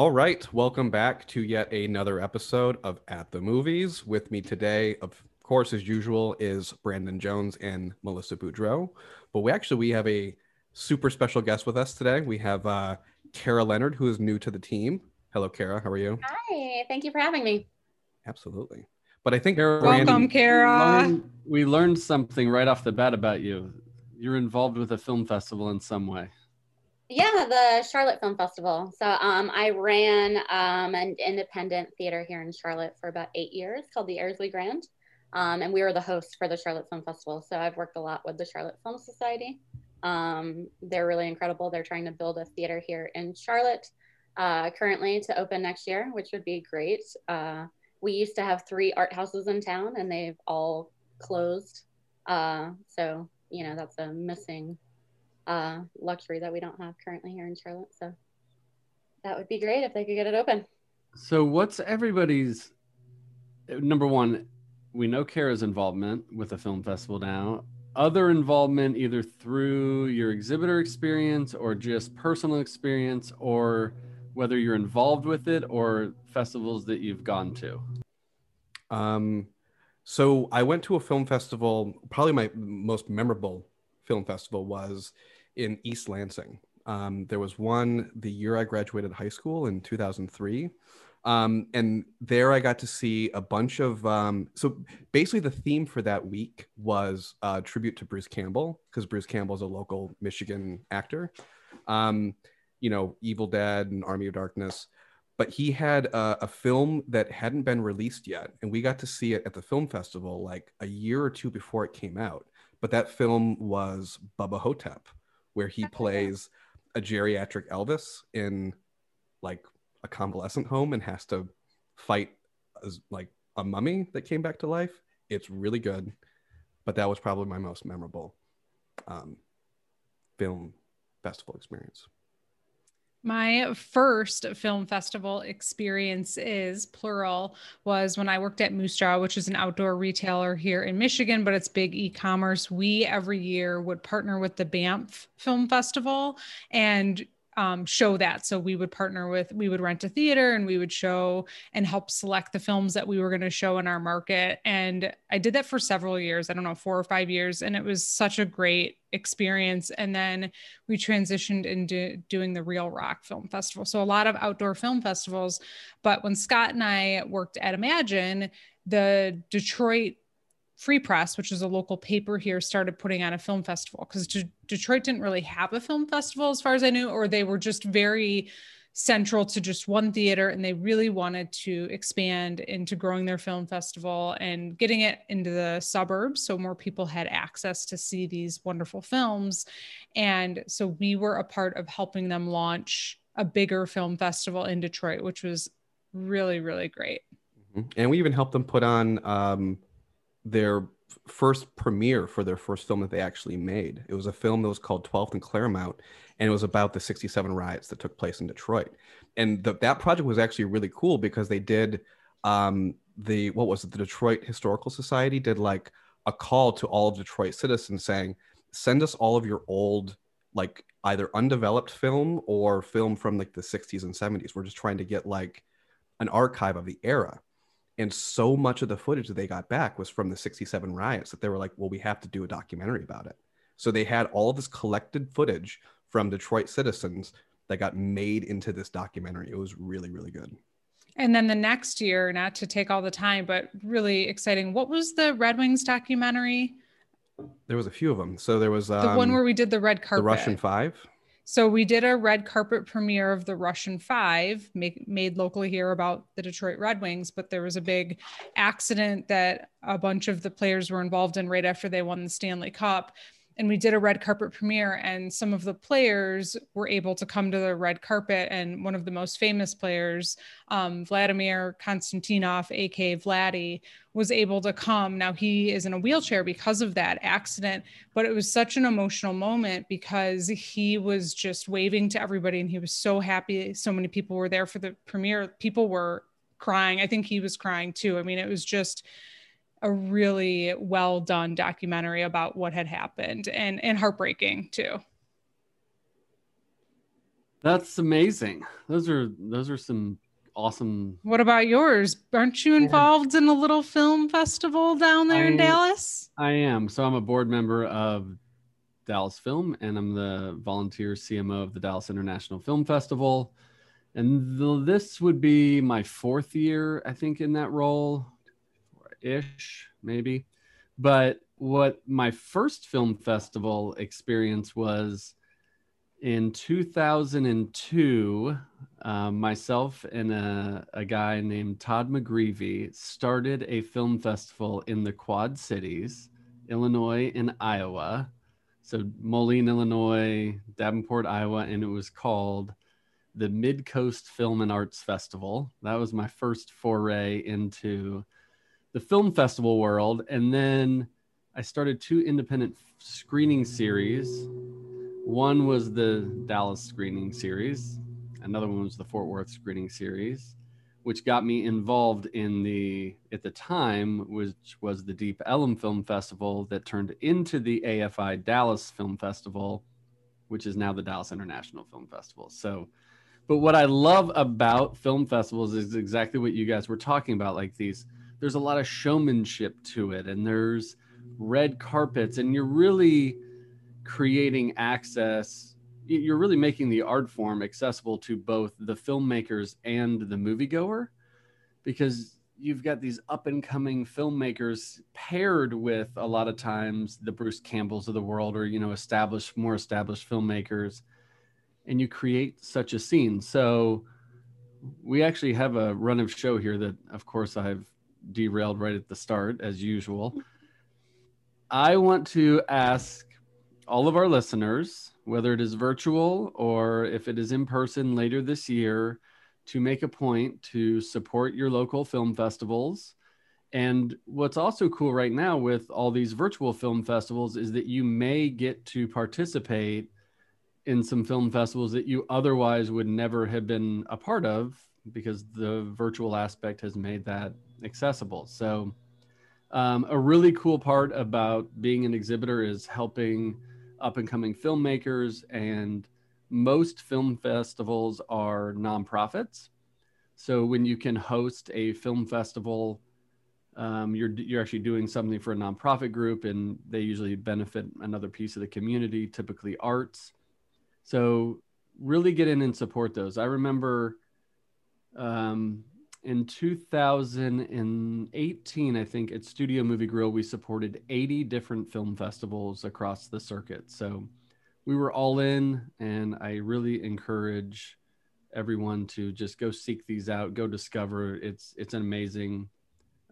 All right, welcome back to yet another episode of At the Movies. With me today, of course, as usual, is Brandon Jones and Melissa Boudreau. But we actually we have a super special guest with us today. We have uh, Kara Leonard, who is new to the team. Hello, Kara. How are you? Hi. Thank you for having me. Absolutely. But I think Kara, welcome, Kara. Learned, we learned something right off the bat about you. You're involved with a film festival in some way. Yeah, the Charlotte Film Festival. So um, I ran um, an independent theater here in Charlotte for about eight years called the Ayrsley Grand. Um, and we were the host for the Charlotte Film Festival. So I've worked a lot with the Charlotte Film Society. Um, they're really incredible. They're trying to build a theater here in Charlotte uh, currently to open next year, which would be great. Uh, we used to have three art houses in town and they've all closed. Uh, so, you know, that's a missing uh, luxury that we don't have currently here in Charlotte. So that would be great if they could get it open. So, what's everybody's number one? We know Kara's involvement with the film festival now. Other involvement, either through your exhibitor experience or just personal experience, or whether you're involved with it or festivals that you've gone to. Um, so I went to a film festival. Probably my most memorable film festival was in East Lansing. Um, there was one the year I graduated high school in 2003. Um, and there I got to see a bunch of. Um, so basically, the theme for that week was a tribute to Bruce Campbell because Bruce Campbell is a local Michigan actor. Um, you know, Evil Dead and Army of Darkness. But he had a, a film that hadn't been released yet, and we got to see it at the film festival like a year or two before it came out. But that film was Bubba Ho-Tep, where he plays a geriatric Elvis in like a convalescent home and has to fight as like a mummy that came back to life. It's really good, but that was probably my most memorable um, film festival experience. My first film festival experience is plural was when I worked at Moosejaw, which is an outdoor retailer here in Michigan, but it's big e-commerce. We every year would partner with the Banff Film Festival and um, show that. So we would partner with, we would rent a theater and we would show and help select the films that we were going to show in our market. And I did that for several years, I don't know, four or five years. And it was such a great experience. And then we transitioned into doing the Reel Rock Film Festival. So a lot of outdoor film festivals. But when Scott and I worked at Emagine, the Detroit Free Press, which is a local paper here, started putting on a film festival because De- Detroit didn't really have a film festival as far as I knew, or they were just very central to just one theater and they really wanted to expand into growing their film festival and getting it into the suburbs so more people had access to see these wonderful films and so we were a part of helping them launch a bigger film festival in Detroit which was really really great mm-hmm. and we even helped them put on um, their first premiere for their first film that they actually made. It was a film that was called 12th and Clairmount, and it was about the 67 riots that took place in Detroit. And the, that project was actually really cool because they did um, the, what was it, the Detroit Historical Society did like a call to all of Detroit citizens saying, send us all of your old, like either undeveloped film or film from like the 60s and 70s. We're just trying to get like an archive of the era and so much of the footage that they got back was from the 67 riots that they were like well we have to do a documentary about it so they had all this collected footage from detroit citizens that got made into this documentary. It was really really good. And then the next year not to take all the time but really exciting what was the red wings documentary? There was a few of them. So there was um, the one um, where we did the red carpet. The russian five. So we did a red carpet premiere of the Russian Five, make, made locally here about the Detroit Red Wings. But there was a big accident that a bunch of the players were involved in right after they won the Stanley Cup and we did a red carpet premiere and some of the players were able to come to the red carpet and one of the most famous players um, vladimir konstantinov aka vladdy was able to come. Now he is in a wheelchair because of that accident but it was such an emotional moment because he was just waving to everybody and he was so happy. So many people were there for the premiere. People were crying. I think he was crying too. I mean it was just a really well done documentary about what had happened and and heartbreaking too. That's amazing. Those are those are some awesome. What about yours? Aren't you involved in a little film festival down there in Dallas? I am. So I'm a board member of Dallas Film, and I'm the volunteer CMO of the Dallas International Film Festival. And th- this would be my fourth year, I think, in that role, ish, maybe. But what my first film festival experience was in 2002, um, myself and a, a guy named Todd McGreevy started a film festival in the Quad Cities, Illinois and Iowa. So Moline, Illinois, Davenport, Iowa, and it was called the Mid Coast Film and Arts Festival. That was my first foray into the film festival world. And then I started two independent screening series. One was the Dallas screening series, another one was the Fort Worth screening series, which got me involved in the, at the time, which was the Deep Ellum Film Festival that turned into the AFI Dallas Film Festival, which is now the Dallas International Film Festival. So, but what I love about film festivals is exactly what you guys were talking about. Like these, there's a lot of showmanship to it, and there's red carpets, and you're really creating access. You're really making the art form accessible to both the filmmakers and the moviegoer, because you've got these up and coming filmmakers paired with a lot of times the Bruce Campbells of the world, or you know, established, more established filmmakers and you create such a scene. So we actually have a run of show here that, of course, I've derailed right at the start, as usual. I want to ask all of our listeners, whether it is virtual or if it is in person later this year, to make a point to support your local film festivals. And what's also cool right now with all these virtual film festivals is that you may get to participate in some film festivals that you otherwise would never have been a part of because the virtual aspect has made that accessible. So, um, a really cool part about being an exhibitor is helping up and coming filmmakers, and most film festivals are nonprofits. So, when you can host a film festival, um, you're you're actually doing something for a nonprofit group, and they usually benefit another piece of the community, typically arts. So really get in and support those. I remember um, in 2018, I think at Studio Movie Grill, we supported 80 different film festivals across the circuit. So we were all in, and I really encourage everyone to just go seek these out, go discover. It's it's an amazing.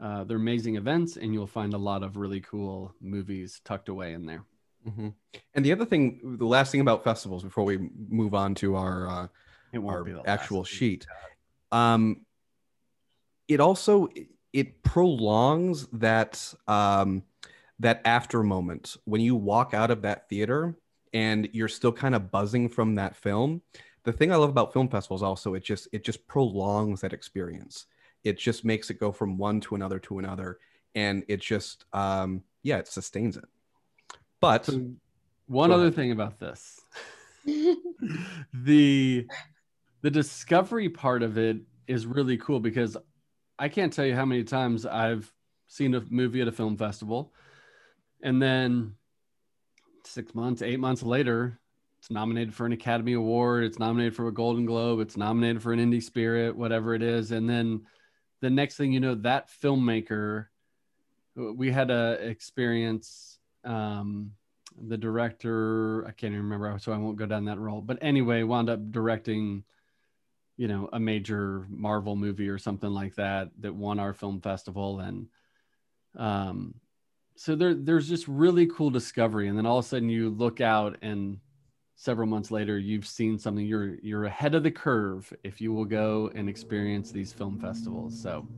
Uh, they're amazing events, and you'll find a lot of really cool movies tucked away in there. Mhm. And the other thing, the last thing about festivals before we move on to our uh, It our be actual sheet, um, it also it prolongs that um, that after moment when you walk out of that theater and you're still kind of buzzing from that film. The thing I love about film festivals also it just it just prolongs that experience. It just makes it go from one to another to another, and it just um, yeah, it sustains it. But So one other ahead. thing about this, the the discovery part of it is really cool because I can't tell you how many times I've seen a movie at a film festival, and then six months, eight months later, it's nominated for an Academy Award, it's nominated for a Golden Globe, it's nominated for an Indie Spirit, whatever it is, and then the next thing you know, that filmmaker, we had a experience. Um, the director i can't even remember so i won't go down that role but anyway wound up directing you know a major marvel movie or something like that that won our film festival and um so there there's just really cool discovery. And then all of a sudden you look out and several months later you've seen something. You're you're ahead of the curve if you will go and experience these film festivals. So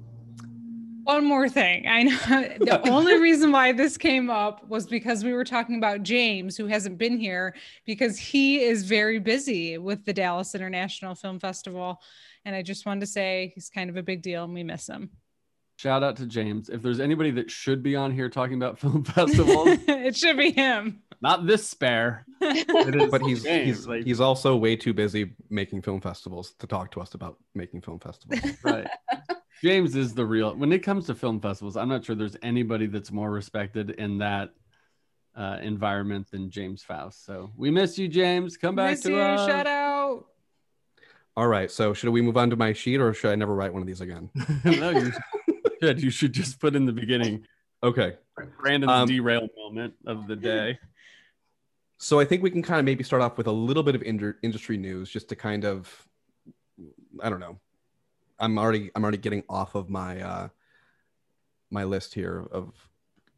One more thing. I know the only reason why this came up was because we were talking about James, who hasn't been here because he is very busy with the Dallas International Film Festival. And I just wanted to say he's kind of a big deal and we miss him. shout out to james if there's anybody that should be on here talking about film festivals it should be him. not this spare. It is but he's James, he's like- he's also way too busy making film festivals to talk to us about making film festivals. right. James is the real. When it comes to film festivals, I'm not sure there's anybody that's more respected in that uh, environment than James Faust. So we miss you, James. Come back Miss to you. us. Shout out. All right, so should we move on to my sheet, or should I never write one of these again? no, you should. You should just put in the beginning Okay, Brandon's Um, derail moment of the day. so I think we can kind of maybe start off with a little bit of inter- industry news, just to kind of, I don't know. I'm already I'm already getting off of my uh, my list here of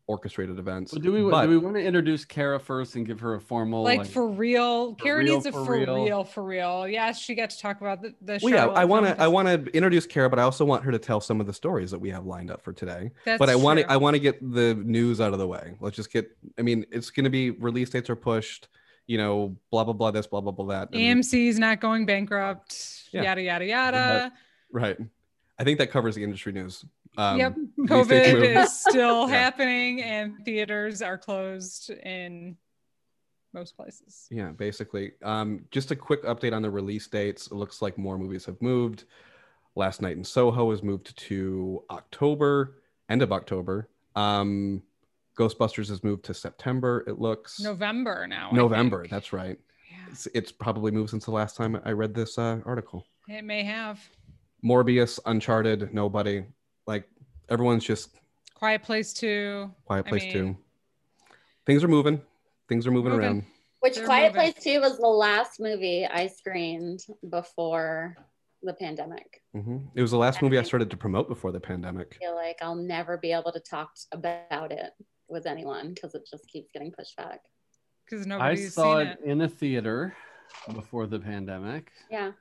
orchestrated events. Well, do we But- do we want to introduce Kara first and give her a formal Like, for real. for Kara real, needs a for for real. real. for real. Yes, she got to talk about the, the Well, yeah, I want to I want to introduce Kara, but I also want her to tell some of the stories that we have lined up for today. That's but I want to. I want to get the news out of the way. Let's just get. I mean, it's going to be release dates are pushed. You know, blah blah blah. This blah blah blah that. and- AMC's not going bankrupt. Yeah. Yada yada yada. Right. I think that covers the industry news. Um, yep. COVID is still Yeah. happening and theaters are closed in most places. Yeah, basically. Um, just a quick update on the release dates. It looks like more movies have moved. Last Night in Soho is moved to October, end of October. Um, Ghostbusters has moved to September. It looks November now. November. That's right. Yeah, It's, it's probably moved since the last time I read this uh, article. it may have. Morbius, Uncharted, nobody. Like everyone's just Quiet Place 2. quiet I place mean- too. Things are moving. Things are moving, Moving. around. Which They're Quiet moving. Place 2 was the last movie I screened before the pandemic. hmm It was the last movie I started to promote before the pandemic. I feel like I'll never be able to talk about it with anyone because it just keeps getting pushed back. Because I saw seen it it. in a theater before the pandemic. Yeah.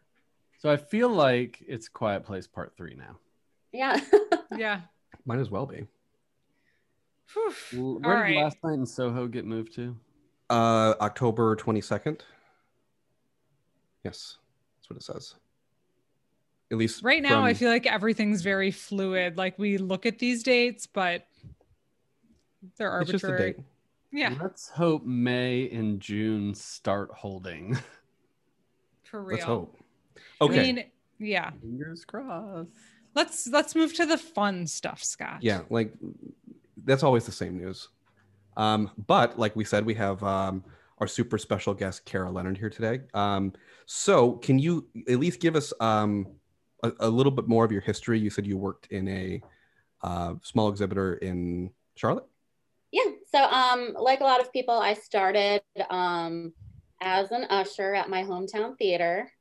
So I feel like it's Quiet Place Part 3 now. Yeah. Yeah. Might as well be. Whew. Where All did right. last night in Soho get moved to? Uh, October 22nd. Yes, that's what it says. At least Right now, I feel like everything's very fluid. Like we look at these dates, but they're it's just a arbitrary. date. Yeah, Let's hope May and June start holding. for real. Let's hope. I Okay. mean, yeah. Fingers crossed. Let's let's move to the fun stuff, Scott. yeah, like that's always the same news. Um, but like we said, we have um, our super special guest, Kara Leonard, here today. Um, so can you at least give us um, a, a little bit more of your history? You said you worked in a uh, small exhibitor in Charlotte. Yeah. So, um, like a lot of people, I started um, as an usher at my hometown theater.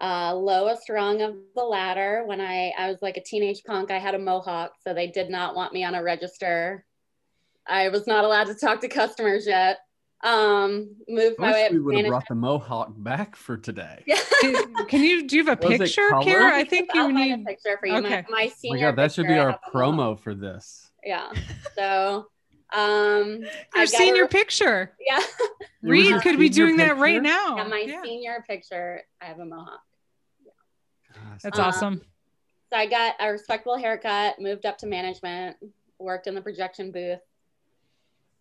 Uh, lowest rung of the ladder. When I, I was like a teenage punk, I had a mohawk, so they did not want me on a register. I was not allowed to talk to customers yet. Um, moved my way up we would have brought the mohawk back for today. Yeah. Can, can you do you have a Was picture. Kara? I think I'll you find a need. picture for you. Okay. My, my Oh my senior. god, that should be our have mohawk. promo for this. Yeah. So, um, I Your got senior a- picture. Yeah. Reed could be senior doing that right now. Yeah, my Oh, Yeah. senior picture, I have a mohawk. Gosh, That's Um, awesome. So I got a respectable haircut, moved up to management, worked in the projection booth.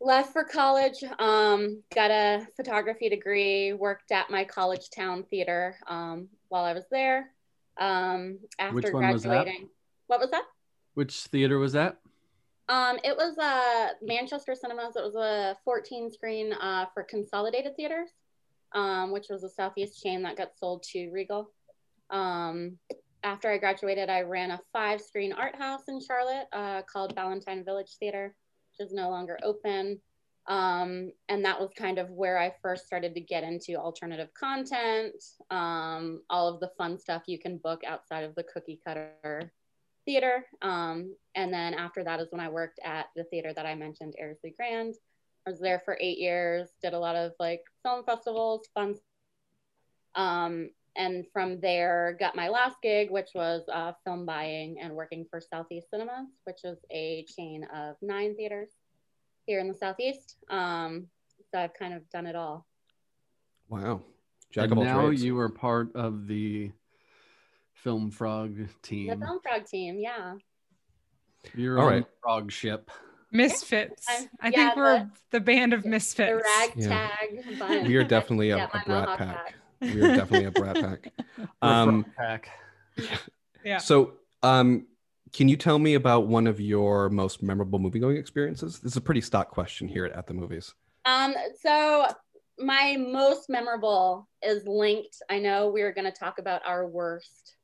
Left for college, um, got a photography degree, worked at my college town theater um, while I was there. Um, after Which one was that? graduating, what was that? Which theater was that? Um, it was uh, Manchester Cinemas. It was a 14 screen uh, for Consolidated Theaters, um, which was a Southeast chain that got sold to Regal. Um, after I graduated, I ran a five screen art house in Charlotte uh, called Ballantyne Village Theater, which is no longer open. Um, and that was kind of where I first started to get into alternative content, um, all of the fun stuff you can book outside of the cookie cutter theater. Um, and then after that is when I worked at the theater that I mentioned, Ayrsley Grand. I was there for eight years, did a lot of like film festivals, fun. Um, and from there, got my last gig, which was uh, film buying and working for Southeast Cinemas, which is a chain of nine theaters here in the Southeast. Um, so I've kind of done it all. Wow. Jack And now trades. you are part of the Film Frog team. The. Film Frog team, yeah. You're All on frog ship. Misfits. I'm- I yeah, think we're the- the, band of The misfits. ragtag bunch. We are definitely a, Yeah, a brat pack. pack. We are definitely a brat pack. We're Um, pack. Yeah. So, um, can you tell me about one of your most memorable movie going experiences? This is a pretty stock question here at, at the movies. Um, so my most memorable is linked. I know we are going to talk about our worst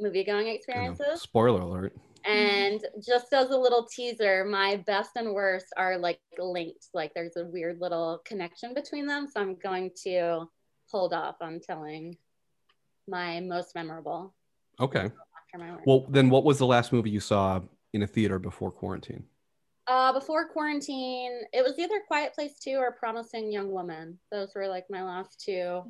movie going I know. experiences. Spoiler alert. And just as a little teaser, my best and worst are like linked. Like there's a weird little connection between them. So I'm going to hold off on telling my most memorable Okay. after my. Well, then, what was the last movie you saw in a theater before quarantine? Uh, before quarantine, it was either Quiet Place 2 or Promising Young Woman. Those were like my last two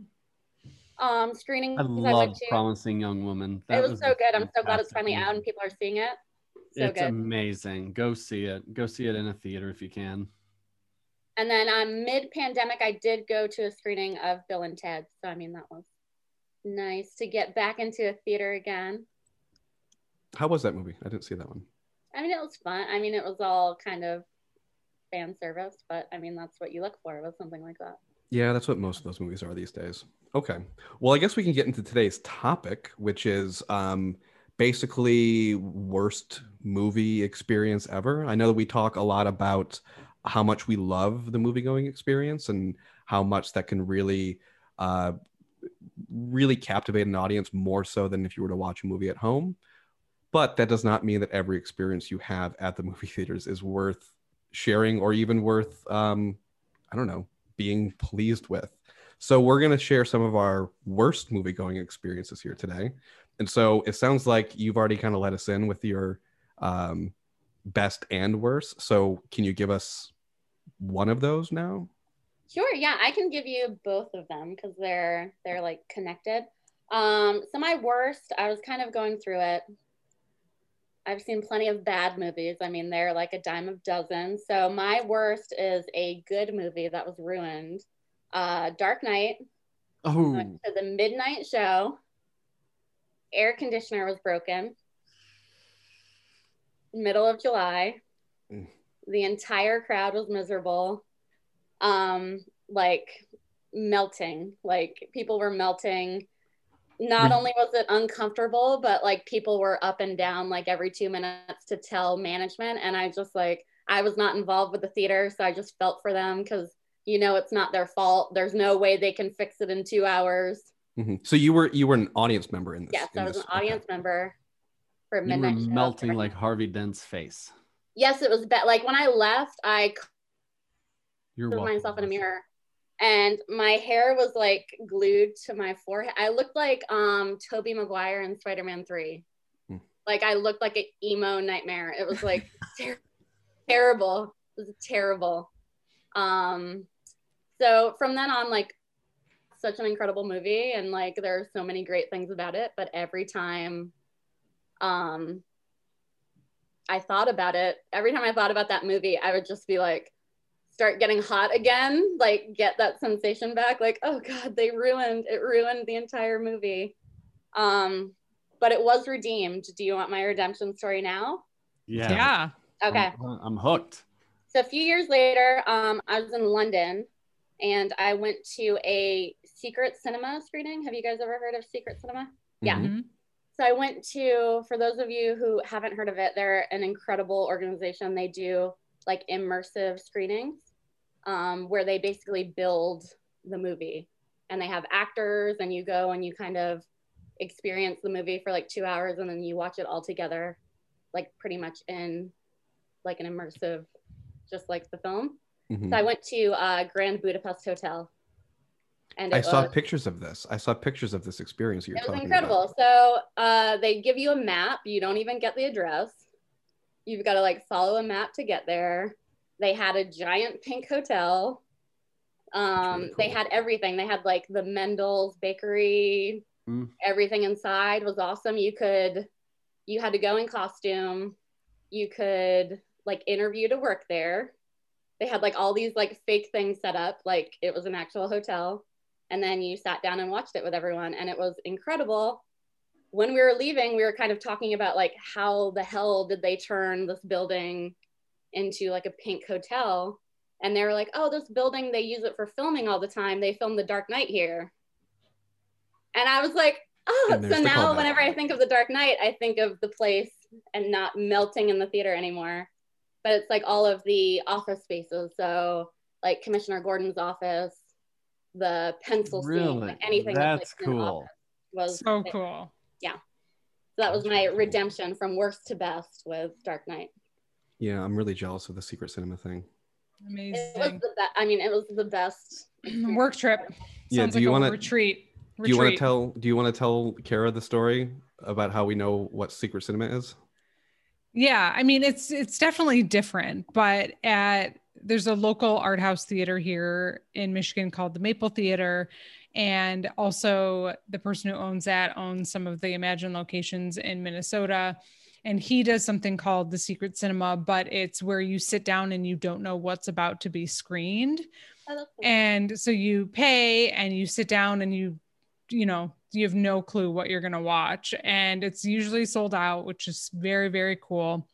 um screenings I I love went to. Promising Young Woman. it was, a so good. I'm so glad it's fantastic finally out and people are seeing it. So it's good. amazing. Go see it. Go see it in a theater if you can. And then um, mid pandemic, I did go to a screening of Bill and Ted. So, I mean, that was nice to get back into a theater again. How was that movie? I didn't see that one. I mean, it was fun. I mean, it was all kind of fan service, but I mean, that's what you look for with something like that. Yeah, that's what most of those movies are these days. Okay. Well, I guess we can get into today's topic, which is um, basically worst movie experience ever. I know that we talk a lot about how much we love the movie going experience and how much that can really, uh, really captivate an audience more so than if you were to watch a movie at home. But that does not mean that every experience you have at the movie theaters is worth sharing or even worth, um, I don't know, being pleased with. So we're going to share some of our worst movie going experiences here today. And so it sounds like you've already kind of let us in with your um, best and worst. So can you give us one of those now? Sure, yeah, I can give you both of them because they're they're like connected. Um, so my worst, I was kind of going through it. I've seen plenty of bad movies. I mean, they're like a dime of dozen. So my worst is a good movie that was ruined. Uh, Dark Knight. Oh, to the midnight show. Air conditioner was broken. Middle of July. Mm. The entire crowd was miserable. Um, like melting. Like people were melting. Not only was it uncomfortable, but like people were up and down like every two minutes to tell management. And I just like I was not involved with the theater, so I just felt for them because you know it's not their fault. There's no way they can fix it in two hours. Mhm. So you were you were an audience member in this. Yes, in I was this- an audience member for you were midnight. show. melting like Harvey Dent's face. Yes, it was bad. Like when I left, I welcome. myself in a mirror, and my hair was like glued to my forehead. I looked like um Tobey Maguire in Spider Man Three. Hmm. Like I looked like an emo nightmare. It was like ter- terrible. It was terrible. Um, so from then on, like such an incredible movie, and like there are so many great things about it. But every time, um, I thought about it. Every time I thought about that movie, I would just be like, start getting hot again, like get that sensation back. Like, oh God, they ruined it, ruined the entire movie. Um, but it was redeemed. Do you want my redemption story now? Yeah. Yeah. Okay. I'm, I'm hooked. So a few years later, um, I was in London and I went to a secret cinema screening. Have you guys ever heard of secret cinema? Yeah. So I went to, for those of you who haven't heard of it, they're an incredible organization. They do like immersive screenings um, where they basically build the movie and they have actors and you go and you kind of experience the movie for like two hours and then you watch it all together, like pretty much in like an immersive, just like the film. Mhm. So I went to uh, Grand Budapest Hotel. And I saw was- pictures of this. I saw pictures of this experience you're it was talking incredible. about. So uh, they give you a map. You don't even get the address. You've got to like follow a map to get there. They had a giant pink hotel. Um, really They had everything. They had like the Mendl's bakery. Mm. Everything inside was awesome. You could, you had to go in costume. You could like interview to work there. They had like all these like fake things set up, like it was an actual hotel and then you sat down and watched it with everyone and it was incredible when we were leaving we were kind of talking about like how the hell did they turn this building into like a pink hotel and they were like, "Oh, this building they use it for filming all the time. They film The Dark Knight here." And I was like, "Oh, so now whenever I think of The Dark Knight, I think of the place and not melting in the theater anymore. But it's like all of the office spaces, so like Commissioner Gordon's office, the pencil scene, Really? like anything That's like in cool. was So cool. Yeah. So that was my redemption from worst to best with Dark Knight. Yeah, I'm really jealous of the secret cinema thing. Amazing. It was the best. I mean, it was the best. Work trip. Yeah, Sounds do like you a wanna- retreat? Do you want to tell? Do you want to tell Kara the story about how we know what secret cinema is? Yeah, I mean it's it's definitely different, but at there's a local art house theater here in Michigan called the Maple Theater. And also the person who owns that owns some of the Emagine locations in Minnesota. And he does something called the secret cinema, but it's where you sit down and you don't know what's about to be screened. And so you pay and you sit down and you you know you have no clue what you're going to watch. And it's usually sold out which is very very cool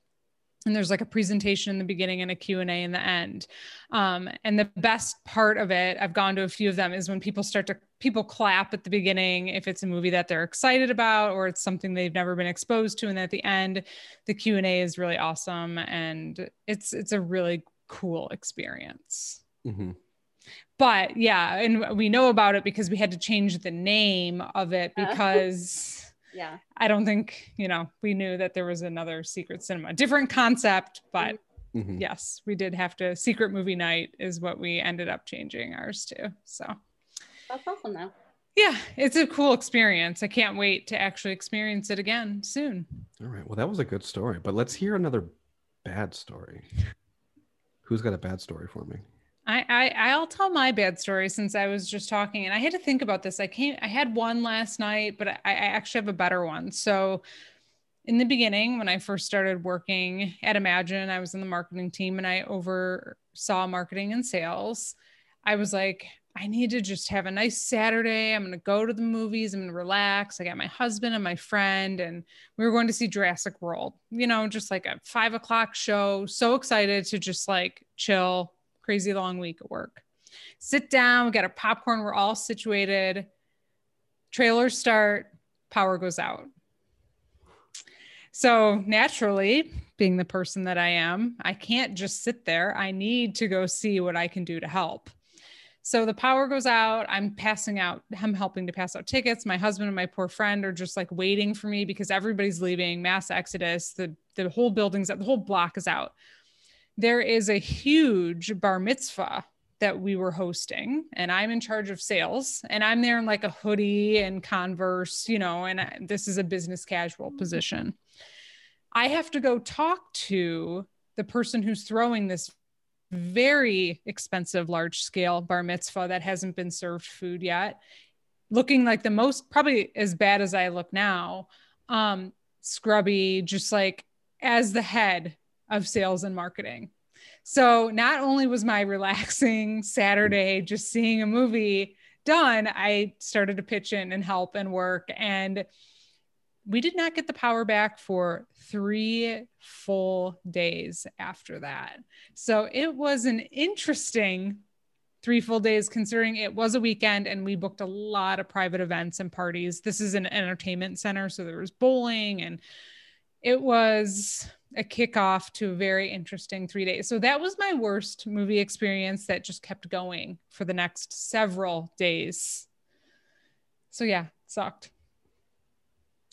and there's like a presentation in the beginning and a q&a in the end. Um, and the best part of it i've gone to a few of them is when people start to people clap at the beginning if it's a movie that they're excited about or it's something they've never been exposed to and at the end the q&a is really awesome and it's it's a really cool experience. Hmm but yeah and we know about it because we had to change the name of it Oh. because yeah. i don't think you know we knew that there was another secret cinema different concept but hmm yes we did have to secret movie night is what we ended up changing ours to so That's awesome though. yeah it's a cool experience i can't wait to actually experience it again soon All right. Well, that was a good story, but let's hear another bad story. Who's got a bad story for me? I, I I'll tell my bad story since I was just talking and I had to think about this. I came I had one last night, but I, I actually have a better one. So in the beginning, when I first started working at Emagine, I was in the marketing team and I oversaw marketing and sales. I was like, I need to just have a nice Saturday. I'm going to go to the movies. I'm going to relax. I got my husband and my friend, and we were going to see Jurassic World, you know, just like a five o'clock show. So excited to just like chill, crazy long week at work. Sit down, we got popcorn, we're all situated. Trailers start, power goes out. So naturally, being the person that I am, I can't just sit there. I need to go see what I can do to help. So the power goes out. I'm passing out. I'm helping to pass out tickets. My husband and my poor friend are just like waiting for me because everybody's leaving. Mass exodus. The the whole building's out, the whole block is out. There is a huge bar mitzvah that we were hosting, and I'm in charge of sales. And I'm there in like a hoodie and Converse, you know. And I, this is a business casual position. I have to go talk to the person who's throwing this very expensive large scale bar mitzvah that hasn't been served food yet looking like the most probably as bad as i look now um scrubby just like as the head of sales and marketing so not only was my relaxing saturday just seeing a movie done i started to pitch in and help and work and we did not get the power back for three full days after that. So it was an interesting three full days considering it was a weekend and we booked a lot of private events and parties. This is an entertainment center, so there was bowling and it was a kickoff to a very interesting three days. So that was my worst movie experience that just kept going for the next several days. So yeah, sucked.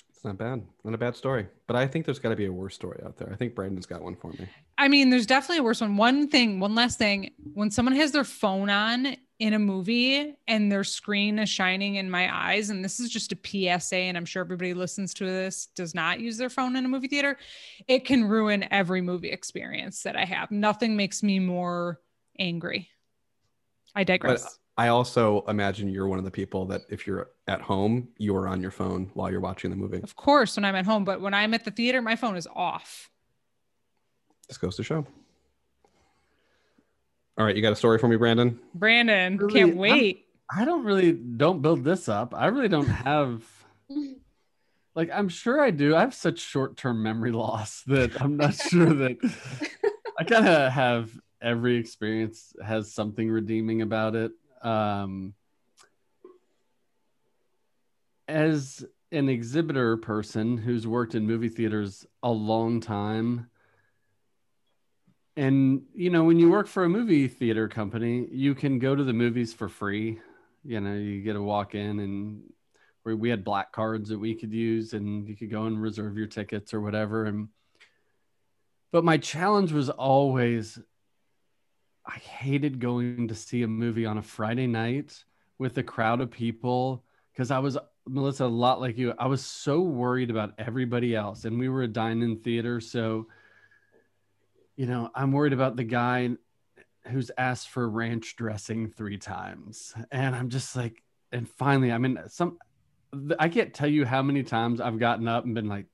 It's not bad. Not a bad story. But I think there's got to be a worse story out there. I think Brandon's got one for me. I mean, there's definitely a worse one. One thing, one last thing. When someone has their phone on in a movie and their screen is shining in my eyes, and this is just a PSA, and I'm sure everybody listens to this does not use their phone in a movie theater, it can ruin every movie experience that I have. Nothing makes me more angry. I digress. But I also imagine you're one of the people that if you're at home, you are on your phone while you're watching the movie. of course, when I'm at home, but when I'm at the theater, my phone is off. This goes to show. All right, you got a story for me, Brandon? Brandon, Really, can't I'm- wait. I don't really don't build this up. I really don't have like I'm sure I do. I have such short-term memory loss that I'm not sure that I kind of have every experience has something redeeming about it. Um, as an exhibitor person who's worked in movie theaters a long time, and you know, when you work for a movie theater company, you can go to the movies for free. You know, you get to walk in and we, we had black cards that we could use and you could go and reserve your tickets or whatever. And but my challenge was always I hated going to see a movie on a Friday night with a crowd of people because I was Melissa a lot like you. I was so worried about everybody else, and we were a dine-in theater, so you know I'm worried about the guy who's asked for ranch dressing three times, and I'm just like, and finally, I mean, some I can't tell you how many times I've gotten up and been like,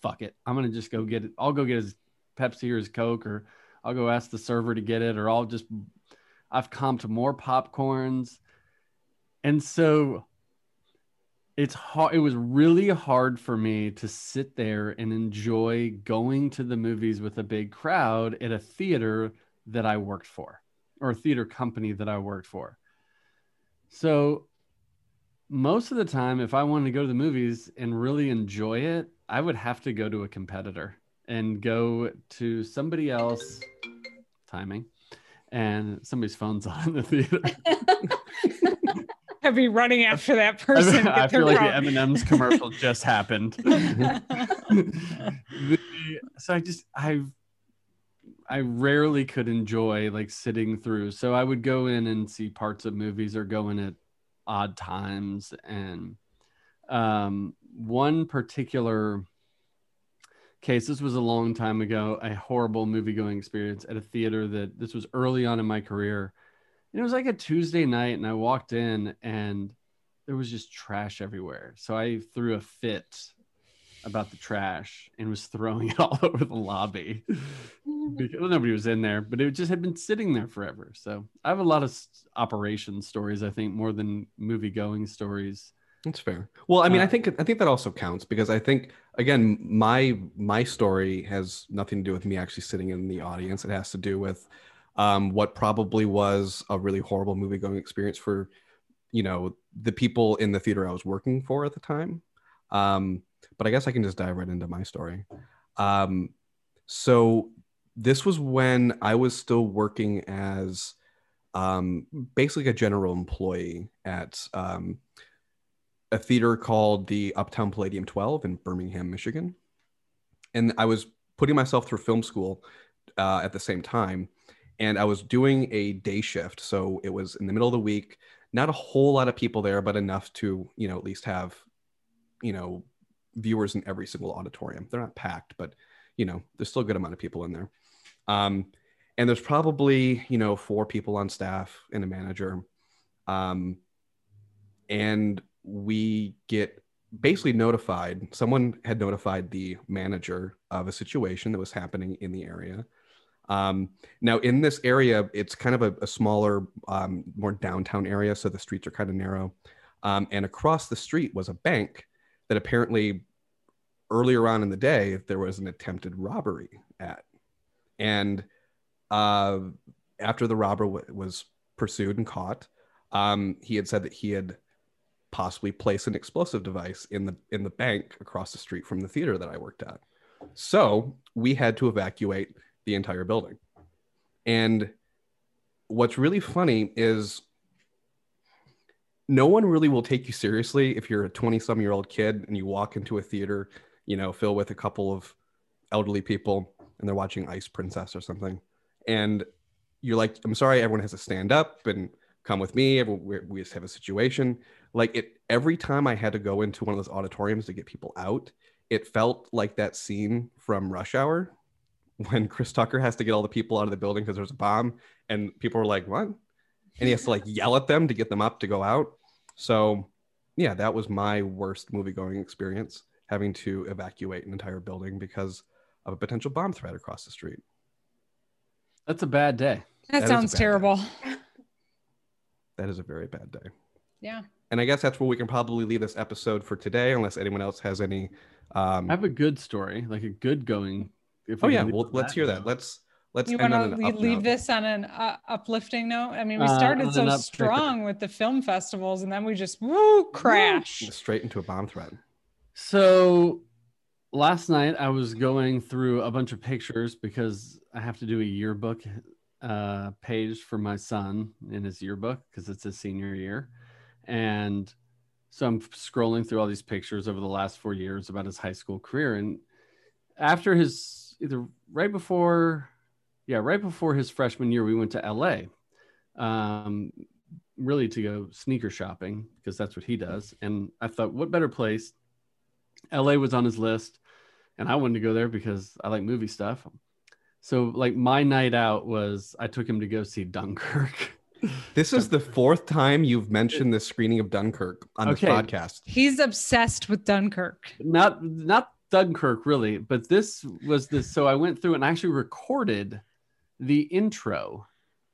"Fuck it, I'm gonna just go get it. I'll go get his Pepsi or his Coke or." I'll go ask the server to get it, or I'll just I've comped more popcorns. And so it's hard it was really hard for me to sit there and enjoy going to the movies with a big crowd at a theater that I worked for or a theater company that I worked for. So most of the time if I wanted to go to the movies and really enjoy it, I would have to go to a competitor and go to somebody else timing and somebody's phone's on in the theater I'd be running after that person. I, I feel like the M&M's commercial just happened. so I just I I rarely could enjoy like sitting through. So I would go in and see parts of movies or go in at odd times and um one particular case. This was a long time ago, a horrible movie going experience at a theater that this was early on in my career. And it was like a Tuesday night, and I walked in and there was just trash everywhere. So I threw a fit about the trash and was throwing it all over the lobby because well, nobody was in there, but it just had been sitting there forever. So I have a lot of operation stories, I think, more than movie going stories. That's fair. Well, I mean, uh, I think I think that also counts because I think again, my my story has nothing to do with me actually sitting in the audience. It has to do with um, what probably was a really horrible movie going experience for, you know, the people in the theater I was working for at the time. Um, but I guess I can just dive right into my story. Um, so this was when I was still working as um, basically a general employee at um, a theater called the Uptown Palladium 12 in Birmingham, Michigan. And I was putting myself through film school uh, at the same time. And I was doing a day shift. So it was in the middle of the week, not a whole lot of people there, but enough to, you know, at least have, you know, viewers in every single auditorium. They're not packed, but, you know, there's still a good amount of people in there. Um, and there's probably, you know, four people on staff and a manager. Um, and we get basically notified someone had notified the manager of a situation that was happening in the area um, now in this area it's kind of a, a smaller um, more downtown area so the streets are kind of narrow um, and across the street was a bank that apparently earlier on in the day there was an attempted robbery at and uh, after the robber w- was pursued and caught um, he had said that he had possibly placed an explosive device in the in the bank across the street from the theater that I worked at. So we had to evacuate the entire building. And what's really funny is no one really will take you seriously if you're a 20 some year old kid and you walk into a theater, you know, filled with a couple of elderly people and they're watching Ice Princess or something. And you're like, I'm sorry, everyone has to stand up and come with me. We just have a situation like it every time I had to go into one of those auditoriums to get people out, it felt like that scene from Rush Hour when Chris Tucker has to get all the people out of the building because there's a bomb and people are like, "What?" And he has to like yell at them to get them up to go out. So, yeah, that was my worst movie going experience having to evacuate an entire building because of a potential bomb threat across the street. That's a bad day. That, that sounds terrible. Day. That is a very bad day. Yeah and I guess that's where we can probably leave this episode for today, unless anyone else has any. Um, I have a good story, like a good going. Oh yeah, well let's hear that. Let's let's You end want on an to up leave this on an uh, uplifting note? I mean, we Uh, started on so up- strong with the film festivals, and then we just woo crash. straight into a bomb threat. So last night I was going through a bunch of pictures because I have to do a yearbook uh, page for my son in his yearbook because it's his senior year. And so I'm scrolling through all these pictures over the last four years about his high school career. And after his either right before, yeah, right before his freshman year, we went to LA um, really to go sneaker shopping because that's what he does. And I thought, what better place? LA was on his list, and I wanted to go there because I like movie stuff. So, like, my night out was I took him to go see Dunkirk. This is the fourth time you've mentioned this screening of Dunkirk on this Okay. podcast. He's obsessed with Dunkirk. not not Dunkirk really, but this was this. So I went through and I actually recorded the intro.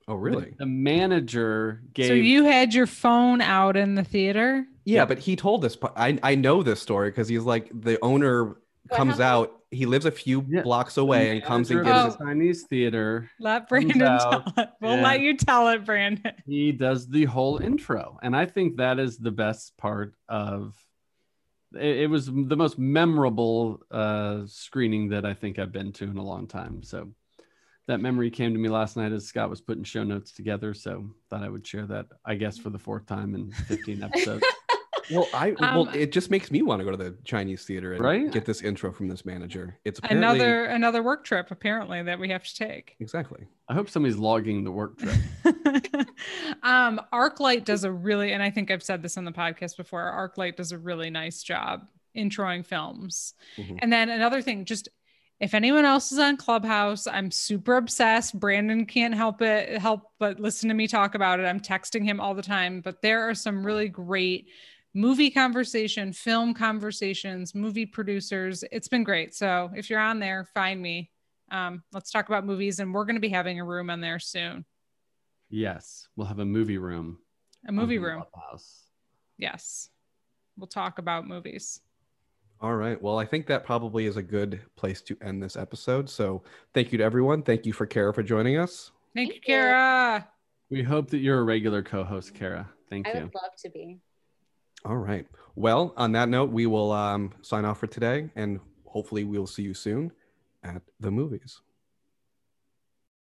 Oh, really? The manager gave. So you had your phone out in the theater? Yeah, but he told this. I I know this story because he's like the owner What comes happened? out. He lives a few Yeah. blocks away and comes and manager gives. of the Chinese theater. Let Brandon tell it. We'll yeah. let you tell it, Brandon. he does the whole intro and i think that is the best part of it, it was the most memorable uh screening that i think i've been to in a long time so that memory came to me last night as scott was putting show notes together so thought i would share that i guess for the fourth time in 15 episodes Well, I well, Um, it just makes me want to go to the Chinese theater and Right? get this intro from this manager. It's apparently Another another work trip apparently that we have to take. exactly. i hope somebody's logging the work trip um, ArcLight does a really, and I think I've said this on the podcast before. ArcLight does a really nice job introing films. Mhm. And then another thing, just if anyone else is on Clubhouse, I'm super obsessed. Brandon can't help it, help but listen to me talk about it. I'm texting him all the time. But there are some really great movie conversation, film conversations, movie producers. It's been great. So if you're on there, find me. Um, let's talk about movies, and we're going to be having a room on there soon. Yes we'll have a movie room A movie room. Clubhouse. Yes. We'll talk about movies. All right. Well, I think that probably is a good place to end this episode. So thank you to everyone. Thank you for Kara for joining us. Thank, you, Thank you. Kara. we hope that you're a regular co-host kara thank I you I would love to be. All right. Well, on that note, we will um, sign off for today, and hopefully, we'll see you soon at the movies.